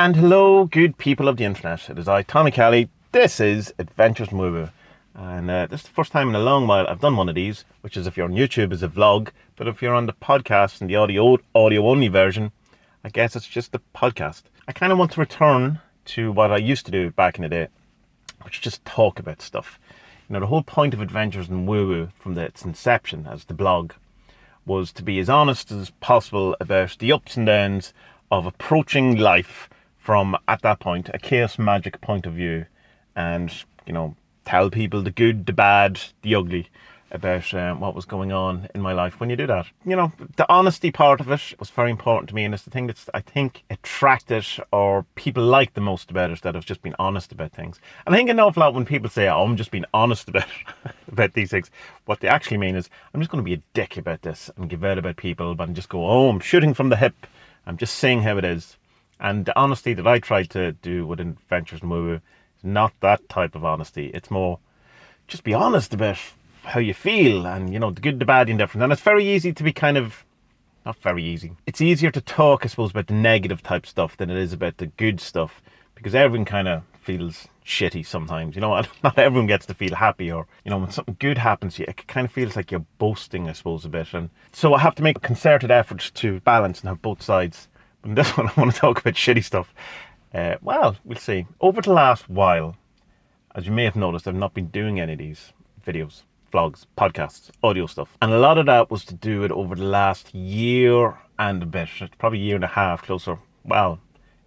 And hello, good people of the internet. It is I, Tommie Kelly. This is Adventures in And uh, this is the first time in a long while I've done one of these, which is if you're on YouTube is a vlog, but if you're on the podcast and the audio audio only version, I guess it's just the podcast. I kind of want to return to what I used to do back in the day, which is just talk about stuff. You know, the whole point of Adventures in Woo Woo from the, its inception as the blog was to be as honest as possible about the ups and downs of approaching life from at that point a chaos magic point of view and you know tell people the good the bad the ugly about um, what was going on in my life when you do that. You know the honesty part of it was very important to me and it's the thing that's i think attracted or people like the most about it that i've just been honest about things. And i think an awful lot when people say oh, i'm just being honest about about these things what they actually mean is i'm just going to be a dick about this and give out about people but just go oh i'm shooting from the hip. I'm just saying how it is and the honesty that I try to do with Adventures in Woo is not that type of honesty. It's more just be honest about how you feel and, you know, the good, the bad, the indifferent. And it's very easy to be kind of, not very easy. It's easier to talk, I suppose, about the negative type stuff than it is about the good stuff because everyone kind of feels shitty sometimes. You know, not everyone gets to feel happy or, you know, when something good happens you, it kind of feels like you're boasting, I suppose, a bit. And so I have to make concerted efforts to balance and have both sides in this one, I want to talk about shitty stuff. Uh, well, we'll see. Over the last while, as you may have noticed, I've not been doing any of these videos, vlogs, podcasts, audio stuff. And a lot of that was to do it over the last year and a bit, probably a year and a half, closer. Well,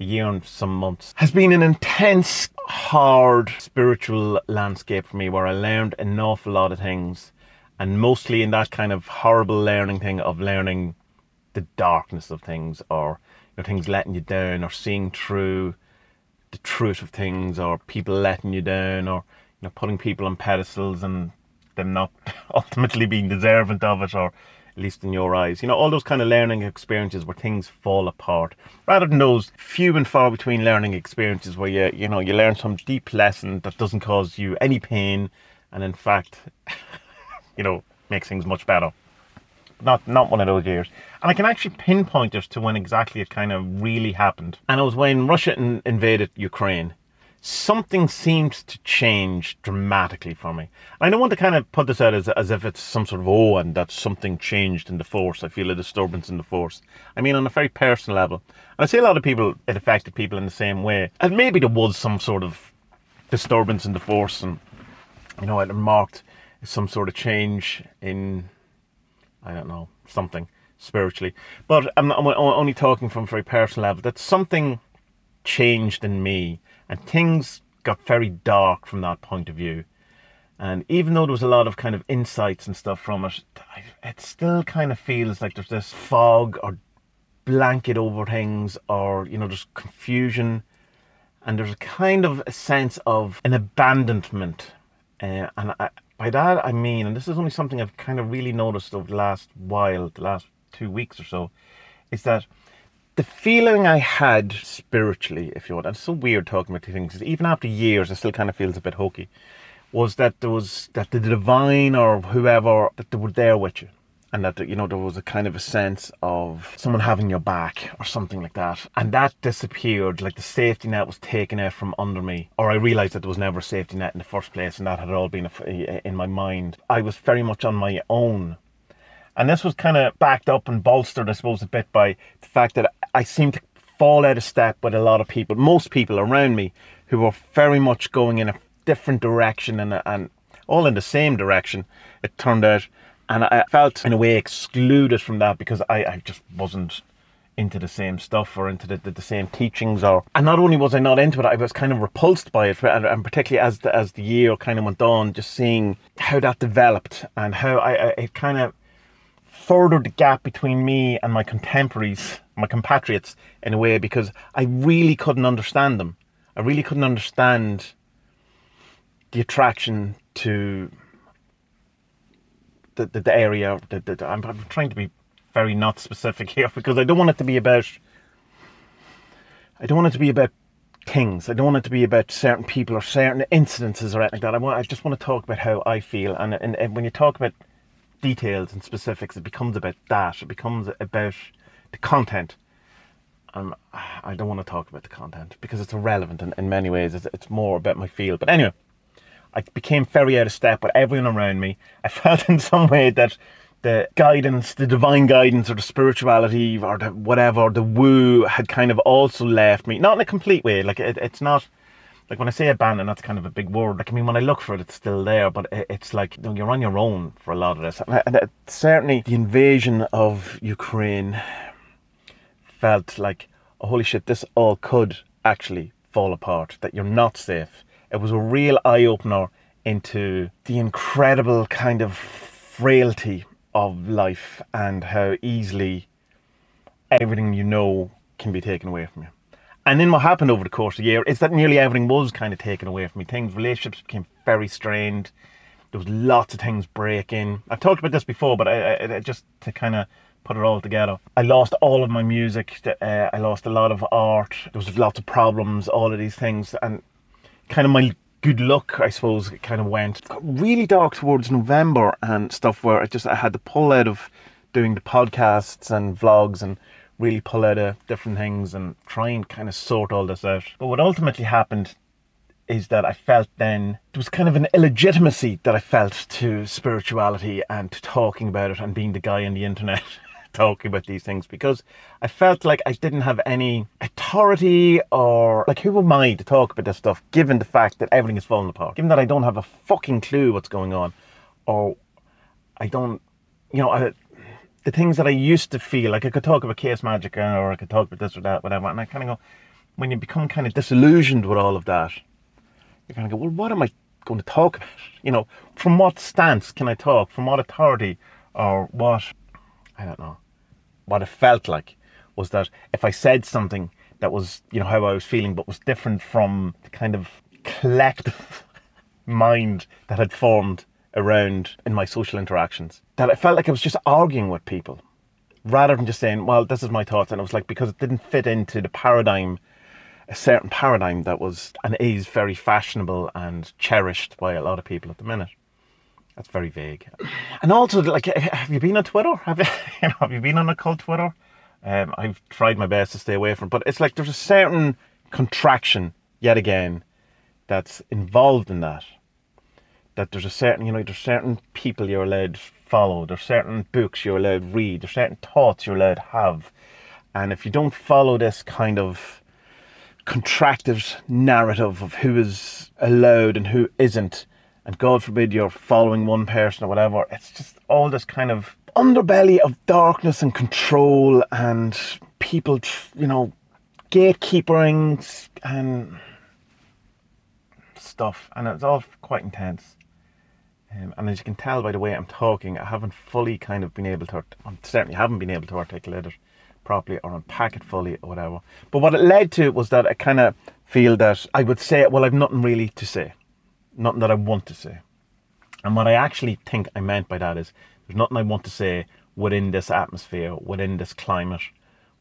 a year and some months. Has been an intense, hard spiritual landscape for me where I learned an awful lot of things. And mostly in that kind of horrible learning thing of learning the darkness of things or know, things letting you down or seeing through the truth of things or people letting you down or you know putting people on pedestals and them not ultimately being deserving of it or at least in your eyes. You know all those kind of learning experiences where things fall apart. Rather than those few and far between learning experiences where you you know you learn some deep lesson that doesn't cause you any pain and in fact you know makes things much better not not one of those years. And I can actually pinpoint it to when exactly it kind of really happened. And it was when Russia in, invaded Ukraine. Something seemed to change dramatically for me. I don't want to kind of put this out as, as if it's some sort of oh, and that something changed in the force. I feel a disturbance in the force. I mean, on a very personal level. And I see a lot of people, it affected people in the same way. And maybe there was some sort of disturbance in the force, and you know, it marked some sort of change in I don't know, something spiritually. But I'm, I'm only talking from a very personal level. That something changed in me and things got very dark from that point of view. And even though there was a lot of kind of insights and stuff from it, it still kind of feels like there's this fog or blanket over things, or, you know, there's confusion. And there's a kind of a sense of an abandonment. Uh, and I, by that I mean, and this is only something I've kind of really noticed over the last while, the last two weeks or so, is that the feeling I had spiritually, if you want, and it's so weird talking about things, even after years, it still kind of feels a bit hokey, was that there was that the divine or whoever that they were there with you and that you know there was a kind of a sense of someone having your back or something like that. And that disappeared like the safety net was taken out from under me or i realized that there was never a safety net in the first place and that had all been in my mind. I was very much on my own. And this was kind of backed up and bolstered i suppose a bit by the fact that i seemed to fall out of step with a lot of people most people around me who were very much going in a different direction and, and all in the same direction it turned out and I felt in a way excluded from that because I, I just wasn't into the same stuff or into the, the, the, same teachings or and not only was I not into it I was kind of repulsed by it and, and particularly as the, as the year kind of went on just seeing how that developed and how I, I it kind of furthered the gap between me and my contemporaries my compatriots in a way because I really couldn't understand them. I really couldn't understand the attraction to the, the, the area. The, the, I'm, I'm trying to be very not specific here because I don't want it to be about. I don't want it to be about things. I don't want it to be about certain people or certain incidences or anything like that. I want. I just want to talk about how I feel, and, and, and when you talk about details and specifics, it becomes about that. It becomes about the content. um, I don't want to talk about the content because it's irrelevant in, in many ways. It's, it's more about my field. But anyway, I became very out of step with everyone around me. I felt in some way that the guidance, the divine guidance, or the spirituality, or the whatever, the woo had kind of also left me. Not in a complete way. Like it, it's not like when I say abandon, that's kind of a big word. Like I mean, when I look for it, it's still there, but it, it's like you know, you're on your own for a lot of this. And, and certainly, the invasion of Ukraine felt like, oh, holy shit, this all could actually fall apart. That you're not safe. It was a real eye opener into the incredible kind of frailty of life and how easily everything you know can be taken away from you. And then what happened over the course of the year is that nearly everything was kind of taken away from me. Things, relationships became very strained. There was lots of things breaking. I've talked about this before, but I, I just to kind of put it all together. I lost all of my music. Uh, I lost a lot of art. There was lots of problems. All of these things, and kind of my good luck, I suppose, it kind of went. Really dark towards November and stuff where I just I had to pull out of doing the podcasts and vlogs and really pull out of different things and try and kind of sort all this out. But what ultimately happened is that I felt then there was kind of an illegitimacy that I felt to spirituality and to talking about it and being the guy on the internet talking about these things because I felt like I didn't have any authority or like who am I to talk about this stuff given the fact that everything is falling apart, given that I don't have a fucking clue what's going on, or I don't, you know, I, the things that I used to feel like I could talk about chaos magic or I could talk about this or that, whatever, and I kind of go when you become kind of disillusioned with all of that, you kind of go, well, what am I going to talk about? You know, from what stance can I talk? From what authority or what I don't know. What it felt like was that if I said something that was, you know, how I was feeling, but was different from the kind of collective mind that had formed around in my social interactions, that I felt like I was just arguing with people rather than just saying, well, this is my thoughts. And it was like, because it didn't fit into the paradigm, a certain paradigm that was and is very fashionable and cherished by a lot of people at the minute. That's very vague. And also, like, have you been on Twitter? Have you, you know, have you been on occult Twitter? Um, I've tried my best to stay away from, but it's like there's a certain contraction yet again that's involved in that. That there's a certain, you know, there's certain people you're allowed to follow. There's certain books you're allowed to read. There's certain thoughts you're allowed to have. And if you don't follow this kind of contracted narrative of who is allowed and who isn't, and God forbid you're following one person or whatever, it's just all this kind of underbelly of darkness and control and people, you know, gatekeepering and stuff. And it's all quite intense. Um, and as you can tell by the way I'm talking, I haven't fully kind of been able to, I certainly haven't been able to articulate it properly or unpack it fully or whatever. But what it led to was that I kind of feel that I would say, well, I've nothing really to say nothing that I want to say. And what I actually think I meant by that is there's nothing I want to say within this atmosphere, within this climate,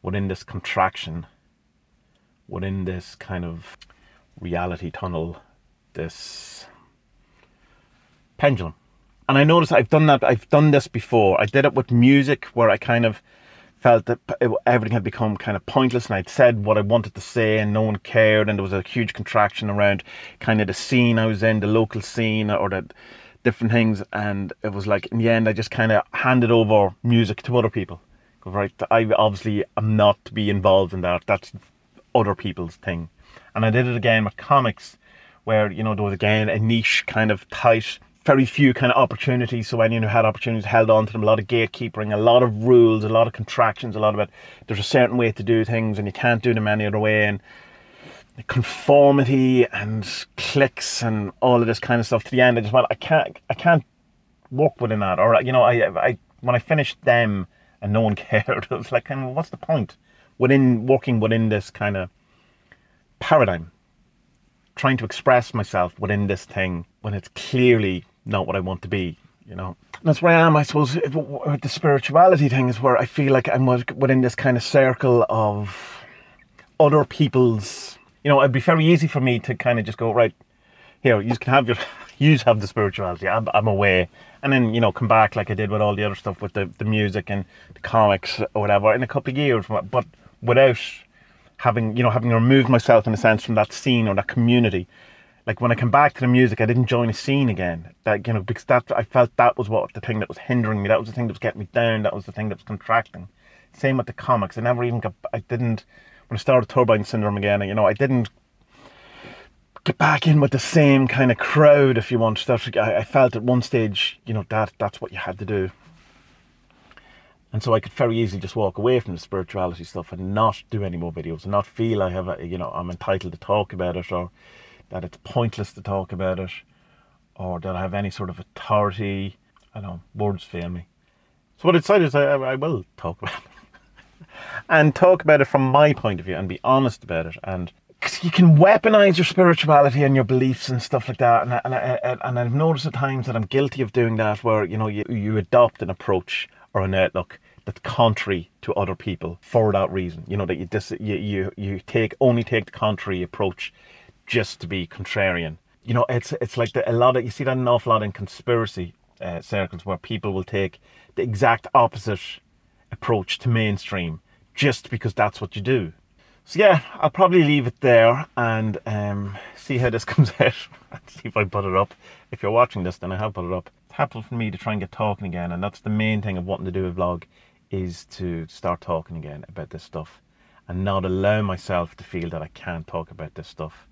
within this contraction, within this kind of reality tunnel, this pendulum. And I notice I've done that, I've done this before. I did it with music where I kind of felt that everything had become kind of pointless and I'd said what I wanted to say and no one cared and there was a huge contraction around kind of the scene I was in, the local scene or the different things and it was like in the end I just kind of handed over music to other people. Right, I obviously am not to be involved in that. That's other people's thing. And I did it again with comics where, you know, there was again a niche kind of tight very few kind of opportunities. So anyone who had opportunities held on to them. A lot of gatekeeping, a lot of rules, a lot of contractions, a lot of it. There's a certain way to do things, and you can't do them any other way. And conformity and clicks and all of this kind of stuff. To the end, I just went, I can't, I can't work within that. Or you know, I, I when I finished them and no one cared, it was like, what's the point within working within this kind of paradigm? Trying to express myself within this thing when it's clearly not what I want to be, you know. That's where I am, I suppose, with the spirituality thing is where I feel like I'm within this kind of circle of other people's, you know, it'd be very easy for me to kind of just go, right, here, you can have your, you have the spirituality, I'm, I'm away. And then, you know, come back like I did with all the other stuff with the, the music and the comics or whatever in a couple of years, but without having you know having removed myself in a sense from that scene or that community. Like when I come back to the music, I didn't join a scene again. That you know because that I felt that was what the thing that was hindering me. That was the thing that was getting me down. That was the thing that was contracting. Same with the comics. I never even got. I didn't when I started Turbine Syndrome again. You know, I didn't get back in with the same kind of crowd, if you want. That I, I felt at one stage, you know, that that's what you had to do. And so I could very easily just walk away from the spirituality stuff and not do any more videos and not feel I have, a, you know, I'm entitled to talk about it or that it's pointless to talk about it or that I have any sort of authority. I know, words fail me. So what I decided is I, I will talk about it. and talk about it from my point of view and be honest about it and because you can weaponize your spirituality and your beliefs and stuff like that. And, I, and, I, and I've noticed at times that I'm guilty of doing that, where you know you, you adopt an approach or an outlook that's contrary to other people for that reason. You know that you dis, you, you you take only take the contrary approach just to be contrarian. You know, it's it's like the, a lot of you see that an awful lot in conspiracy uh, circles where people will take the exact opposite approach to mainstream just because that's what you do. So yeah, I'll probably leave it there and um, see how this comes out. see if I put it up. If you're watching this, then I have put it up. It's helpful for me to try and get talking again, and that's the main thing of wanting to do a vlog, is to start talking again about this stuff, and not allow myself to feel that I can't talk about this stuff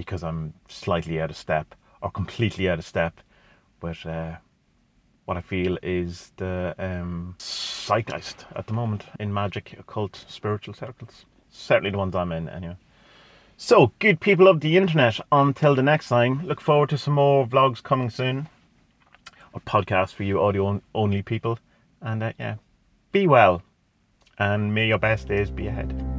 because I'm slightly out of step or completely out of step with uh, what I feel is the um, zeitgeist at the moment in magic, occult, spiritual circles certainly the ones I'm in anyway. So, good people of the internet, until the next time, look forward to some more vlogs coming soon, or podcasts for you audio only people. And uh, yeah, be well, and may your best days be ahead.